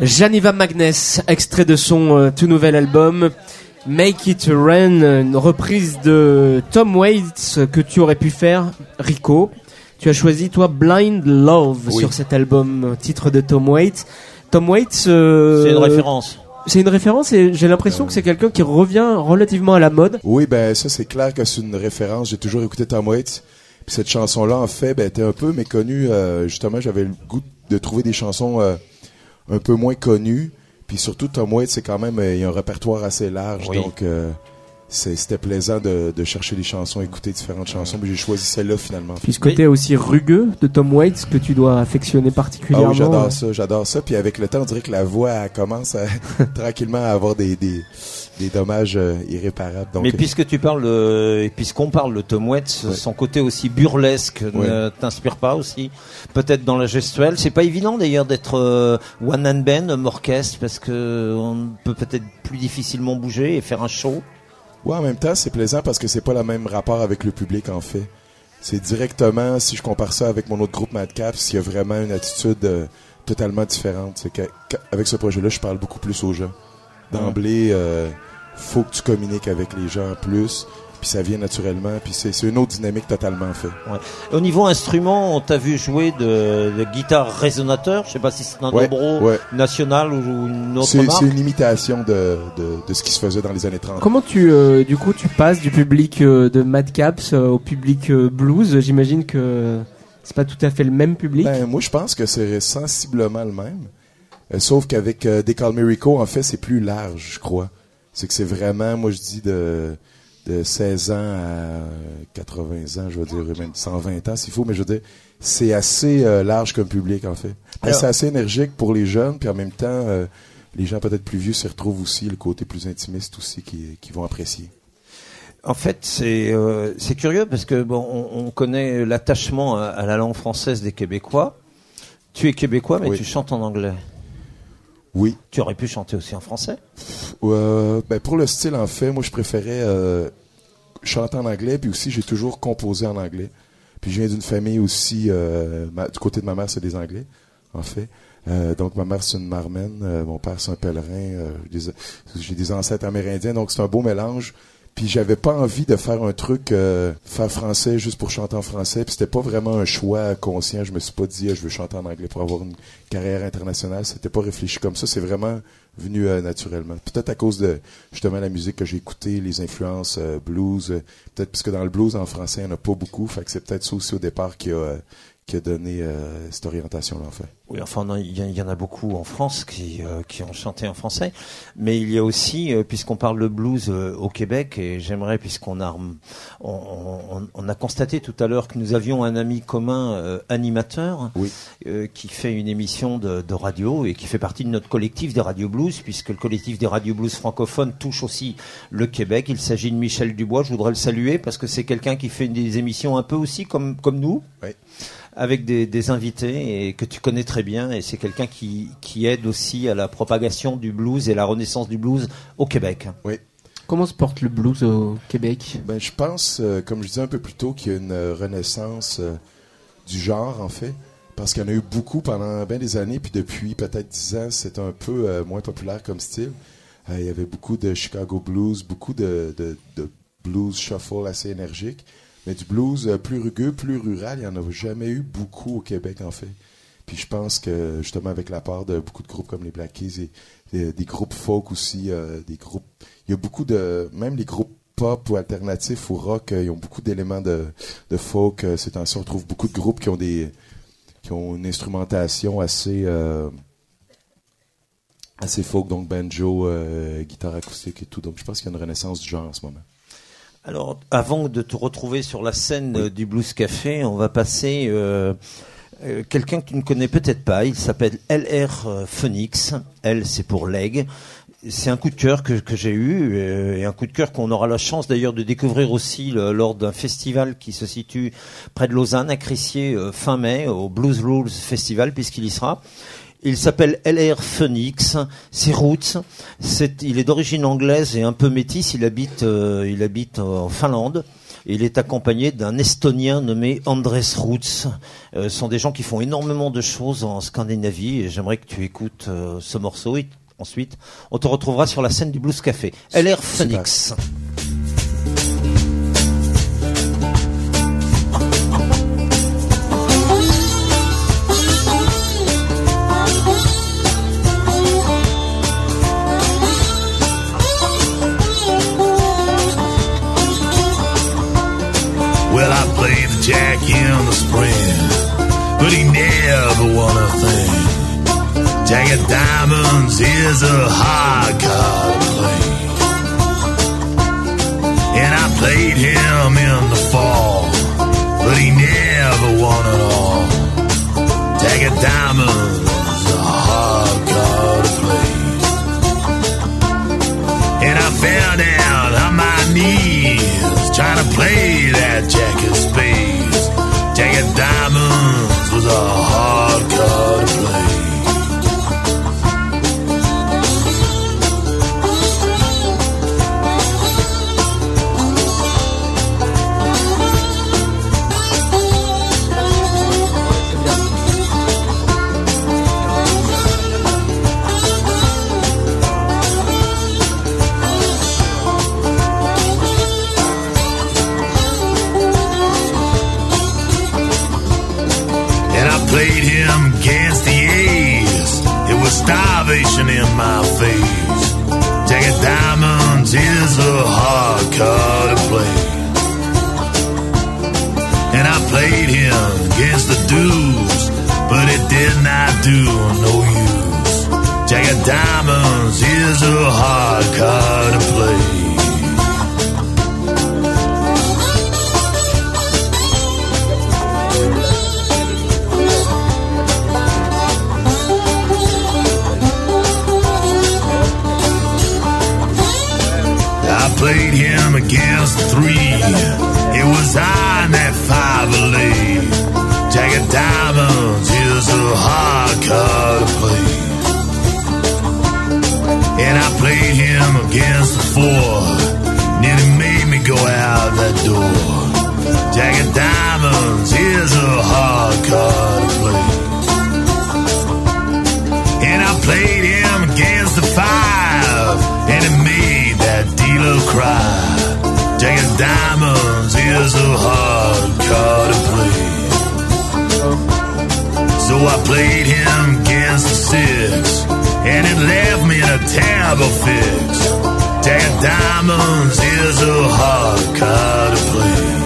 Janiva Magness, extrait de son euh, tout nouvel album Make It Rain, une reprise de Tom Waits que tu aurais pu faire, Rico. Tu as choisi toi Blind Love Oui. sur cet album, titre de Tom Waits. Tom Waits, euh, C'est une référence. C'est une référence et j'ai l'impression que c'est quelqu'un qui revient relativement à la mode. Oui, ben ça c'est clair que c'est une référence. J'ai toujours écouté Tom Waits. Puis cette chanson-là, en fait, ben, était un peu méconnue. euh, justement, j'avais le goût de trouver des chansons euh, un peu moins connues. Puis surtout, Tom Waits, c'est quand même, euh, il y a un répertoire assez large. Oui. Donc, euh, c'est- c'était plaisant de, de chercher des chansons, écouter différentes chansons. Mais j'ai choisi celle-là finalement. Puis ce côté aussi rugueux de Tom Waits que tu dois affectionner Ah particulièrement. oui, j'adore ça, j'adore ça. Puis avec le temps, on dirait que la voix elle commence à, tranquillement à avoir des, des, des dommages euh, irréparables. Donc, Mais puisque tu parles, et puisqu'on parle de Tom Waits, Ouais. son côté aussi burlesque ne t'inspire pas aussi Peut-être dans la gestuelle. C'est pas évident d'ailleurs d'être euh, one man band, homme orchestre, parce que on peut peut-être plus difficilement bouger et faire un show. Ouais, en même temps, c'est plaisant parce que c'est pas le même rapport avec le public, en fait. C'est directement, si je compare ça avec mon autre groupe Madcaps, il y a vraiment une attitude euh, totalement différente. C'est que, que- avec ce projet-là, je parle beaucoup plus aux gens. D'emblée, euh, faut que tu communiques avec les gens plus, puis ça vient naturellement, puis c'est une autre dynamique totalement, en fait. Ouais. Au niveau instrument, on t'a vu jouer de, de guitare résonateur. Je sais pas si c'est un Ouais, dobro ouais. national ou une autre C'est marque. c'est une imitation de, de, de ce qui se faisait dans les années 30. Comment tu, euh, du coup, tu passes du public euh, de Madcaps euh, au public euh, blues? J'imagine que c'est pas tout à fait le même public. Ben, moi, je pense que c'est sensiblement le même. Euh, sauf qu'avec euh, Me Rico, en fait, c'est plus large, je crois. C'est que c'est vraiment, moi, je dis de, de 16 ans à 80 ans, je veux dire, même 120 ans, s'il faut, mais je veux dire, c'est assez euh, large comme public, en fait. Ben, c'est assez énergique pour les jeunes, puis en même temps, euh, les gens peut-être plus vieux s'y retrouvent aussi, le côté plus intimiste aussi, qui, qui vont apprécier. En fait, c'est euh, c'est curieux parce que bon, on, on connaît l'attachement à, à la langue française des Québécois. Tu es québécois, mais Oui. tu chantes en anglais. Oui. Tu aurais pu chanter aussi en français. Euh, ben pour le style, en fait, moi, je préférais euh, chanter en anglais, puis aussi, j'ai toujours composé en anglais. Puis je viens d'une famille aussi, euh, ma- du côté de ma mère, c'est des Anglais, en fait. Euh, donc ma mère c'est une marmaine, mon père c'est un pèlerin, j'ai des- j'ai des ancêtres amérindiens, donc c'est un beau mélange. Puis j'avais pas envie de faire un truc euh, faire français juste pour chanter en français. Puis c'était pas vraiment un choix conscient. Je me suis pas dit ah, je veux chanter en anglais pour avoir une carrière internationale. C'était pas réfléchi comme ça. C'est vraiment venu euh, naturellement. Peut-être à cause de justement la musique que j'ai écoutée, les influences euh, blues. peut-être parce que dans le blues en français, il n'y en a pas beaucoup. Fait que c'est peut-être ça aussi au départ qui a, euh, qui a donné euh, cette orientation-là en fait. Oui, enfin, il y, en a beaucoup en France qui, euh, qui ont chanté en français, mais il y a aussi, euh, puisqu'on parle de blues au Québec, et j'aimerais, puisqu'on a, on, on- on a constaté tout à l'heure que nous avions un ami commun animateur Oui. qui fait une émission de, de radio et qui fait partie de notre collectif des radios blues, puisque le collectif des radios blues francophones touche aussi le Québec. Il s'agit de Michel Dubois. Je voudrais le saluer parce que c'est quelqu'un qui fait des émissions un peu aussi comme comme nous Oui. Avec des, des invités et que tu connais très bien et c'est quelqu'un qui, qui aide aussi à la propagation du blues et la renaissance du blues au Québec. Comment se porte le blues au Québec? Ben, je pense, euh, comme je disais un peu plus tôt, qu'il y a une euh, renaissance euh, du genre, en fait. Parce qu'il y en a eu beaucoup pendant bien des années, puis depuis peut-être dix ans, c'est un peu euh, moins populaire comme style. Euh, il y avait beaucoup de Chicago blues, beaucoup de, de, de blues shuffle assez énergique. Mais du blues euh, plus rugueux, plus rural, il n'y en a jamais eu beaucoup au Québec, en fait. Puis je pense que, justement, avec la part de beaucoup de groupes comme les Black Keys et, des groupes folk aussi, euh, des groupes... Il y a beaucoup de... Même les groupes pop ou alternatifs ou rock, euh, ils ont beaucoup d'éléments de, de folk. Euh, ces temps-ci, on trouve beaucoup de groupes qui ont des qui ont une instrumentation assez assez folk, donc banjo, guitare acoustique et tout. Donc je pense qu'il y a une renaissance du genre en ce moment. Alors, avant de te retrouver sur la scène euh, du Blues Café, on va passer euh, euh, quelqu'un que tu ne connais peut-être pas. Il s'appelle LR Phoenix. L, c'est pour leg. C'est un coup de cœur que, que j'ai eu euh, et un coup de cœur qu'on aura la chance d'ailleurs de découvrir aussi le- lors d'un festival qui se situe près de Lausanne à Crissier fin mai au Blues Rules Festival puisqu'il y sera. Il s'appelle LR Phoenix, c'est Roots. Il est d'origine anglaise et un peu métis. Il habite, euh, il habite en Finlande. Et il est accompagné d'un Estonien nommé Andres Roots. Euh, ce sont des gens qui font énormément de choses en Scandinavie. Et j'aimerais que tu écoutes euh, ce morceau. Et ensuite, on te retrouvera sur la scène du Blues Café. LR Phoenix. Jack in the spring, but he never won a thing. Of diamonds is a hard card to play. And I played him in the fall, but he never won at all. Of diamonds a hard card to play. And I fell down on my knees trying to play played him against the six, and it left me in a terrible fix. Jack Diamonds is a hard card to play.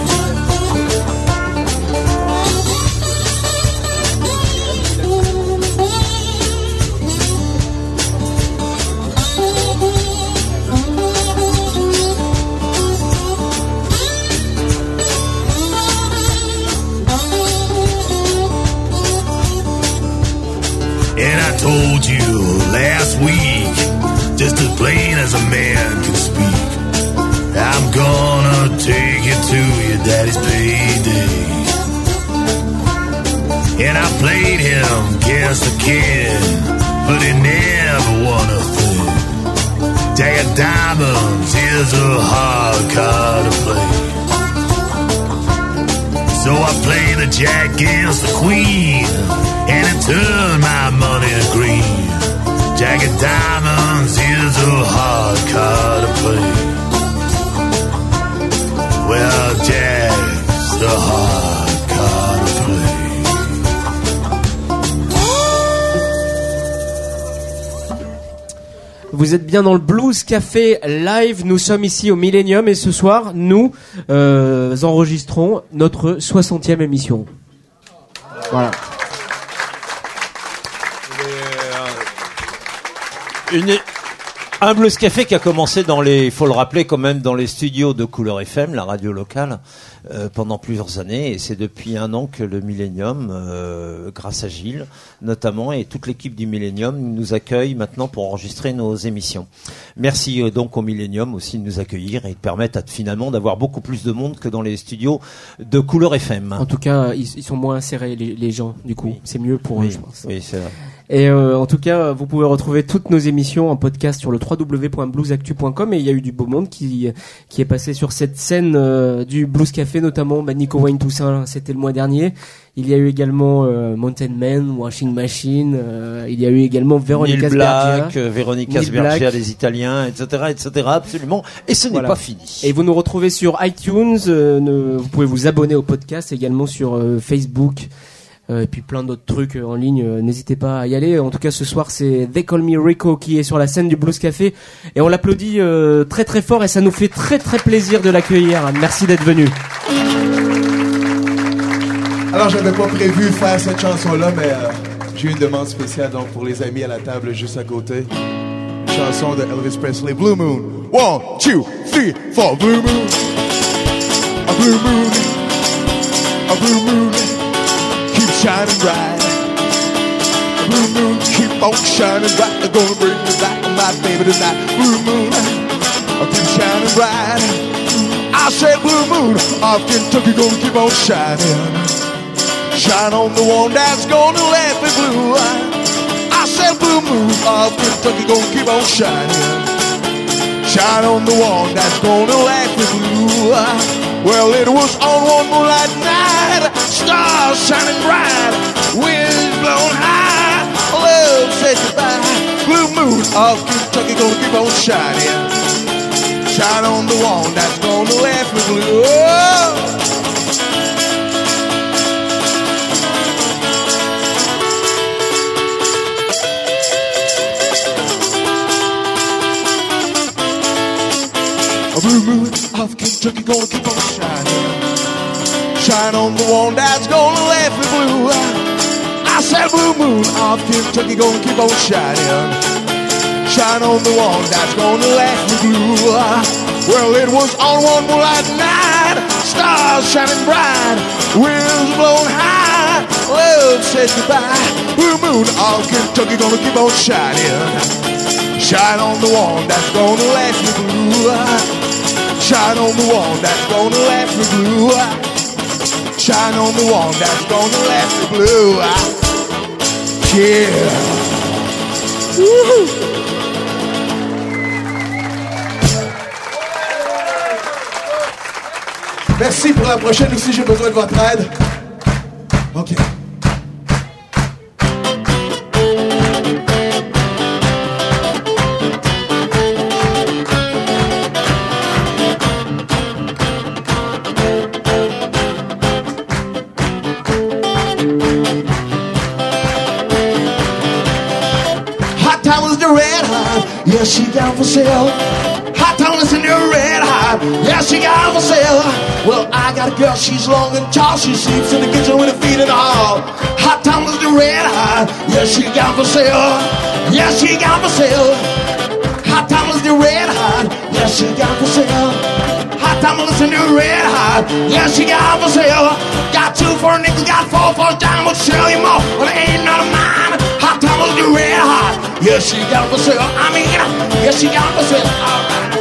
Is a hard card to play. So I play the jack against the queen, and it turned my money green. Jack of diamonds is a hard card to play. Well, Jack's the hard Vous êtes bien dans le Blues Café live. Nous sommes ici au Millennium et ce soir, nous euh, enregistrons notre 60e émission. Voilà. Une, un blues café qui a commencé dans les, il faut le rappeler quand même, dans les studios de Couleur FM, la radio locale, euh, pendant plusieurs années. Et c'est depuis un an que le Millennium, euh, grâce à Gilles notamment, et toute l'équipe du Millennium nous accueille maintenant pour enregistrer nos émissions. Merci euh, donc au Millennium aussi de nous accueillir et de permettre à, finalement d'avoir beaucoup plus de monde que dans les studios de Couleur FM. En tout cas, ils, ils sont moins serrés les, les gens. Du coup, c'est mieux pour eux, je pense. oui, c'est vrai. Et euh, en tout cas, vous pouvez retrouver toutes nos émissions en podcast sur le www.bluesactu.com et il y a eu du beau monde qui qui est passé sur cette scène euh, du Blues Café notamment bah, Nico Wayne Toussaint, c'était le mois dernier. Il y a eu également euh, Mountain Man, Washing Machine, euh, il y a eu également Véronica Neil Black, euh, Véronica Neil Sbergia, les Italiens, etc., etc., absolument. Et ce n'est Voilà. pas fini. Et vous nous retrouvez sur iTunes, euh, ne- vous pouvez vous abonner au podcast également sur euh, Facebook. Euh, et puis plein d'autres trucs euh, en ligne, euh, n'hésitez pas à y aller. En tout cas, ce soir, c'est They Call Me Rico qui est sur la scène du Blues Café et on l'applaudit très très fort et ça nous fait très très plaisir de l'accueillir. Merci d'être venu. Alors, j'avais pas prévu faire cette chanson-là, mais euh, j'ai une demande spéciale donc pour les amis à la table juste à côté. Chanson de Elvis Presley, Blue Moon. One, two, three, four, Blue Moon. A blue moon, a blue moon, shining bright. Blue moon, keep on shining bright. I'm gonna bring me back to my baby tonight. Blue moon, keep shining bright. I said blue moon, off Kentucky gonna keep on shining. Shine on the one that's gonna let me blue. I said blue moon of Kentucky gonna keep on shining. Shine on the one that's gonna let me blue. Well, it was on one moonlight night, stars shining bright, winds blowing high, love said goodbye. Blue moon of Kentucky gonna keep on shining. Shine on the one that's gonna let me blue. Oh. A blue moon of Kentucky gonna keep on shining. Shine on the one that's gonna let me blue. I said blue moon of Kentucky gonna keep on shining. Shine on the one that's gonna let me blue. Well, it was on one moonlight night, stars shining bright, winds blowing high, love said goodbye. Blue moon of Kentucky gonna keep on shining. Shine on the one that's gonna let me blue. Shine on the one that's gonna let me blue. Shine on the one that's gonna let me blue. Yeah. Woo-hoo. Merci pour la prochaine aussi, j'ai besoin de votre aide. Got a girl, she's long and tall. She sleeps in the kitchen with her feet in the hall. Hot in the red hot. Yeah, she got for sale. Yeah, she got for sale. Hot tamales, the red hot. Yeah, she got for sale. Hot tamales in the red hot. Yeah, she got for sale. Got two for a nickel, got four for a dime. We'll sell you more. Well, it ain't none of mine. Hot tamales, the red hot. Yeah, she got for sale. I mean, yeah, she got for sale. All right.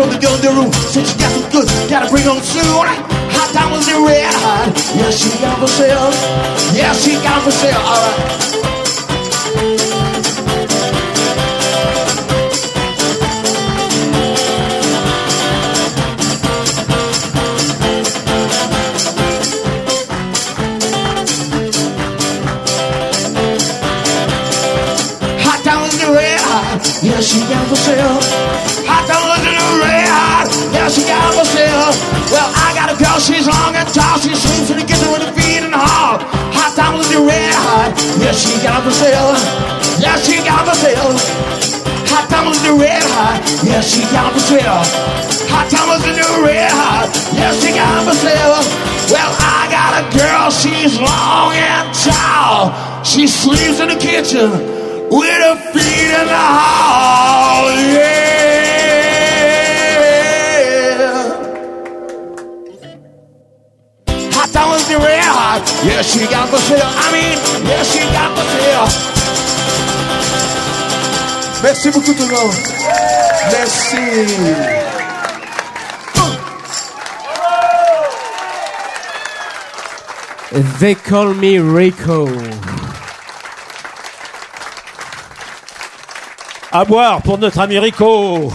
From the girl in the room. Said she got some good. Gotta bring on soon. Hot towels in red hot. Yeah, she got for sale. Yeah, she got for sale. All right. Yeah, she got for sale. She got sale. Well, I got a girl, she's long and tall. She sleeps in the kitchen with her feet in the hall. Hot dollars in the red hot. Yeah, she got sale. Yeah, she got sale. Hot dollars in the red hot. Yeah, she got sale. Hot dollars in the red hot. Yeah, she got sale. Well, I got a girl, she's long and tall. She sleeps in the kitchen with her feet in the hall. Yeah. Merci beaucoup tout le monde. Merci. They call me Rico. À boire pour notre ami Rico.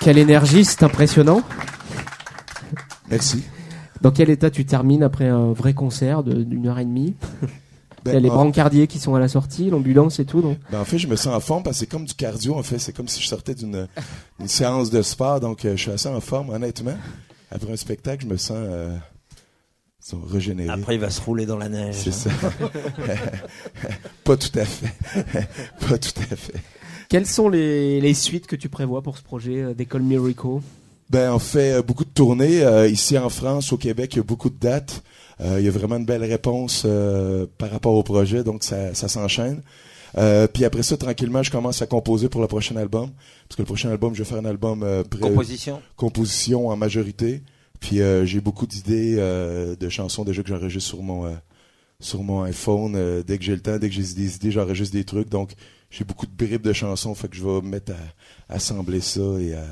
Quelle énergie, c'est impressionnant. Merci. Dans quel état tu termines après un vrai concert d'une heure et demie Ben, Il y a les brancardiers qui sont à la sortie, l'ambulance et tout, non Ben, en fait, je me sens en forme parce que c'est comme du cardio, en fait. C'est comme si je sortais d'une une séance de sport, donc euh, je suis assez en forme, honnêtement. Après un spectacle, je me sens euh. Après, il va se rouler dans la neige. C'est ça. Pas tout à fait. Pas tout à fait. Quelles sont les, les suites que tu prévois pour ce projet euh, Me Rico Ben, on fait euh, beaucoup de tournées. euh, ici en France, au Québec, il y a beaucoup de dates. Euh, il y a vraiment une belle réponse euh, par rapport au projet, donc ça, ça s'enchaîne. Euh, puis après ça, tranquillement, je commence à composer pour le prochain album. Parce que le prochain album, je vais faire un album euh, pré- Composition. composition en majorité. Puis euh, j'ai beaucoup d'idées euh, de chansons déjà que j'enregistre sur mon euh, sur mon iPhone. Euh, dès que j'ai le temps, dès que j'ai des idées, j'enregistre des trucs. Donc j'ai beaucoup de bribes de chansons, fait que je vais me mettre à, à assembler ça et à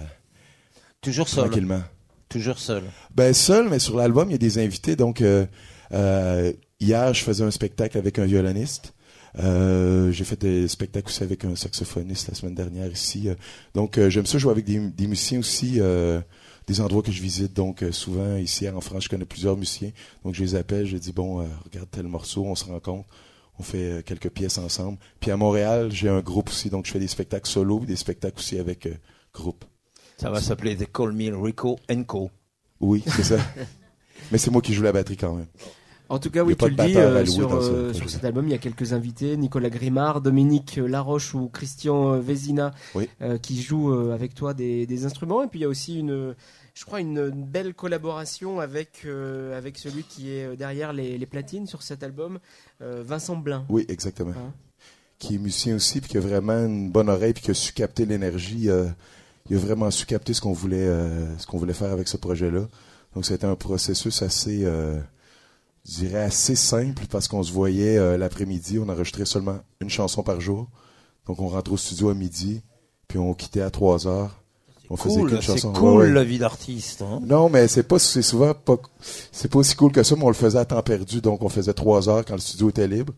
Toujours seul. tranquillement. Toujours seul. Ben seul, mais sur l'album, il y a des invités. Donc euh, euh, hier, je faisais un spectacle avec un violoniste. Euh, j'ai fait des spectacles aussi avec un saxophoniste la semaine dernière ici. Donc j'aime ça jouer avec des, des musiciens aussi, des endroits que je visite. Donc souvent ici en France, je connais plusieurs musiciens. Donc je les appelle, je dis bon, euh, regarde tel morceau, on se rencontre, on fait euh, quelques pièces ensemble. Puis à Montréal, j'ai un groupe aussi, donc je fais des spectacles solo, des spectacles aussi avec euh, groupe. Ça va s'appeler The Call Me Rico Co. Oui, c'est ça. Mais c'est moi qui joue la batterie quand même. En tout cas, Il y oui, tu le dis, euh, sur, ce euh, sur cet album, il y a quelques invités, Nicolas Grimard, Dominique Laroche ou Christian euh, Vézina, Oui. euh, qui jouent euh, avec toi des, des instruments. Et puis il y a aussi une, je crois, une, une belle collaboration avec, euh, avec celui qui est derrière les, les platines sur cet album, euh, Vincent Blin. Oui, exactement. Hein? Qui est musicien aussi, puis qui a vraiment une bonne oreille, puis qui a su capter l'énergie. Il a vraiment su capter ce qu'on voulait, euh, ce qu'on voulait faire avec ce projet-là. Donc, c'était un processus assez, euh, je dirais, assez simple, parce qu'on se voyait euh, l'après-midi, on enregistrait seulement une chanson par jour. Donc, on rentrait au studio à midi, puis on quittait à 3 heures. On faisait Cool, qu'une c'est chanson. cool Ouais, ouais. la vie d'artiste. hein. Non, mais c'est pas, c'est souvent pas, c'est pas aussi cool que ça, mais on le faisait à temps perdu, donc on faisait trois heures quand le studio était libre.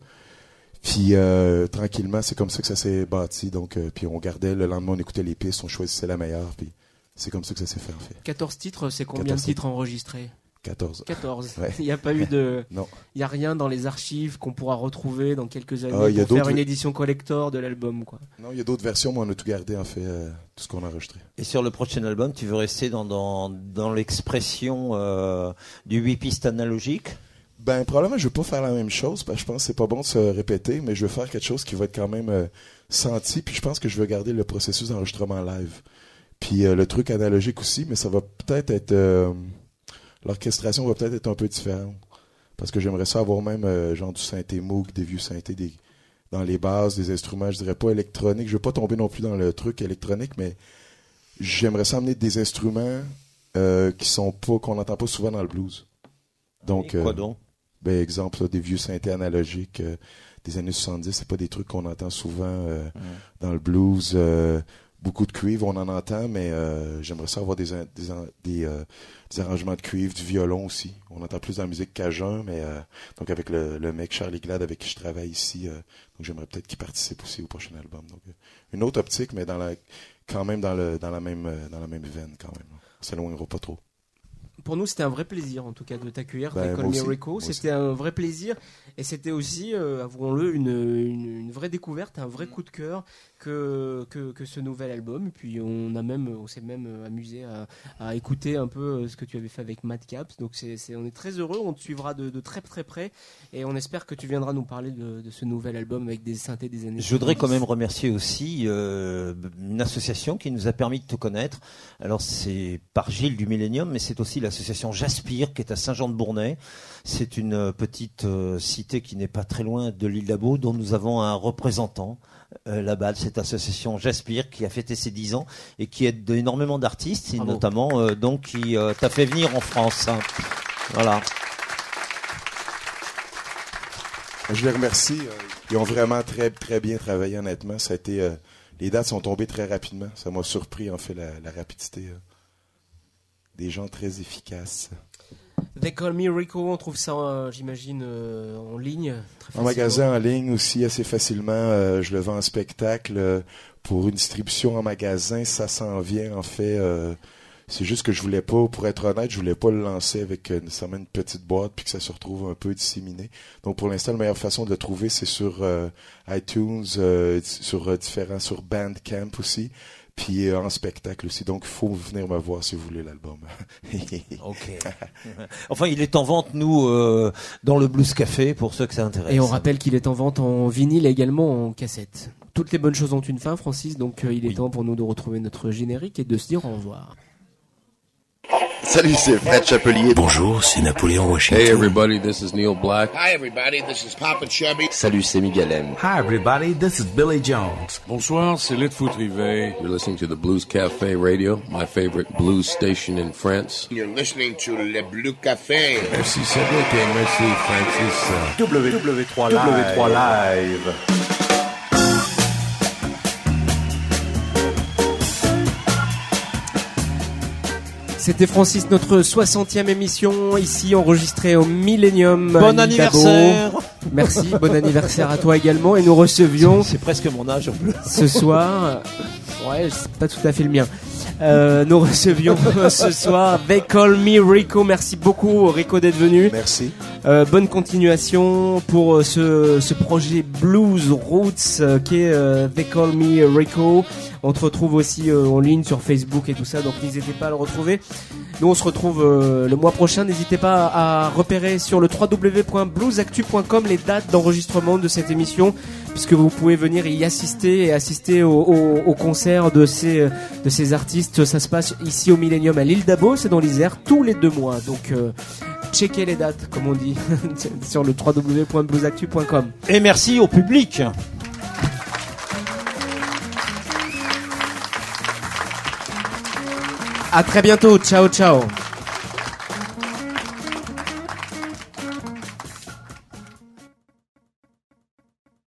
Puis euh, tranquillement, c'est comme ça que ça s'est bâti. Donc, euh, puis on gardait le lendemain, on écoutait les pistes, on choisissait la meilleure. Puis c'est comme ça que ça s'est fait en fait. 14 titres, c'est combien 14 de titres enregistrés? 14. 14. Ouais. Il n'y a pas eu de. Non. Il n'y a rien dans les archives qu'on pourra retrouver dans quelques années il y a pour faire d'autres- une édition collector de l'album, quoi. Non, il y a d'autres versions, mais on a tout gardé en fait, euh, tout ce qu'on a enregistré. Et sur le prochain album, tu veux rester dans, dans, dans l'expression euh, du 8 pistes analogique Ben probablement je vais pas faire la même chose parce que je pense que c'est pas bon de se répéter, mais je vais faire quelque chose qui va être quand même euh, senti. Puis je pense que je vais garder le processus d'enregistrement live. Puis euh, le truc analogique aussi, mais ça va peut-être être euh, l'orchestration va peut-être être un peu différente parce que j'aimerais ça avoir même genre du synthé Moog, des vieux synthés, des dans les bases, des instruments, je dirais pas électroniques. Je veux pas tomber non plus dans le truc électronique, mais j'aimerais ça amener des instruments qui sont pas qu'on n'entend pas souvent dans le blues. Donc, Quoi euh, donc? Ben, exemple, là, des vieux synthés analogiques euh, des années 70, c'est pas des trucs qu'on entend souvent euh, dans le blues. euh, beaucoup de cuivre, on en entend, mais euh, j'aimerais ça avoir des, des, des, euh, des arrangements de cuivre, du violon aussi. On entend plus dans la musique cajun, mais euh, donc avec le, le mec Charlie Glad avec qui je travaille ici, euh, donc j'aimerais peut-être qu'il participe aussi au prochain album. Donc une autre optique, mais dans la quand même dans le dans la même dans la même veine quand même. On s'éloignera pas trop. Pour nous, c'était un vrai plaisir, en tout cas, de t'accueillir. Aussi, Rico. C'était un vrai plaisir. Et c'était aussi, euh, avouons-le, une, une, une vraie découverte, un vrai coup de cœur que, que, que ce nouvel album. Et puis, on, a même, on s'est même euh, amusé à, à écouter un peu euh, ce que tu avais fait avec Madcaps. Donc, c'est, on est très heureux. On te suivra de, de très très près. Et on espère que tu viendras nous parler de, de ce nouvel album avec des synthés des années Je voudrais quand 70. même remercier aussi euh, une association qui nous a permis de te connaître. Alors c'est par Gilles du Millennium, mais c'est aussi l'association Jaspire qui est à Saint-Jean-de-Bournay. C'est une euh, petite euh, cité qui n'est pas très loin de l'île d'Abo, dont nous avons un représentant euh, là-bas de cette association Jaspire qui a fêté ses 10 ans et qui aide énormément d'artistes, et notamment euh, donc qui euh, t'a fait venir en France. hein. Voilà. Je les remercie. Ils ont vraiment très très bien travaillé honnêtement. Ça a été euh, les dates sont tombées très rapidement. Ça m'a surpris en fait la, la rapidité. Des gens très efficaces. They Call Me Rico, on trouve ça, euh, j'imagine, euh, en ligne. Très En magasin en ligne aussi assez facilement. euh, je le vends en spectacle pour une distribution en magasin. Ça s'en vient en fait. c'est juste que je voulais pas, pour être honnête, je voulais pas le lancer avec nécessairement une petite boîte puis que ça se retrouve un peu disséminé. Donc pour l'instant, la meilleure façon de le trouver, c'est sur iTunes, sur différents, sur Bandcamp aussi, puis euh, en spectacle aussi. Donc il faut venir me voir si vous voulez l'album. Ok. enfin, il est en vente, nous, euh, dans le Blues Café, pour ceux que ça intéresse. Et on rappelle qu'il est en vente en vinyle et également en cassette. Toutes les bonnes choses ont une fin, Francis, donc euh, il est Oui. temps pour nous de retrouver notre générique et de se dire au revoir. Salut, c'est Fred Chapelier. Bonjour, c'est Napoléon Hey Washington. everybody, this is Neil Black. Hi, everybody. This is Papa Chubby. Salut, c'est Miguel M. Hi, everybody. This is Billy Jones. Bonsoir, c'est Litfoot Rivet. You're listening to the Blues Cafe Radio, my favorite blues station in France. You're listening to Le Blue Café. Merci Cédric et merci Francis. W3 Live. W3 Live. C'était Francis, notre 60e émission, ici enregistrée au Millennium. Bon d'Abo. anniversaire Merci, bon anniversaire à toi également. Et nous recevions C'est presque mon âge en plus. ce soir, ouais, c'est pas tout à fait le mien. Euh, nous recevions ce soir They Call Me Rico. Merci beaucoup Rico d'être venu. Merci. Euh, bonne continuation pour euh, ce, ce projet Blues Roots euh, qui est euh, They Call Me Rico. On te retrouve aussi euh, en ligne sur Facebook et tout ça, donc n'hésitez pas à le retrouver. Nous on se retrouve euh, le mois prochain. N'hésitez pas à repérer sur le www.bluesactu.com les dates d'enregistrement de cette émission, puisque vous pouvez venir y assister et assister au, au, au concert de ces de ces artistes. Ça se passe ici au Millennium à l'île d'Abo, c'est dans l'Isère, tous les deux mois. Donc euh, checkez les dates, comme on dit, sur le www.bluesactu.com. Et merci au public. À très bientôt, ciao ciao.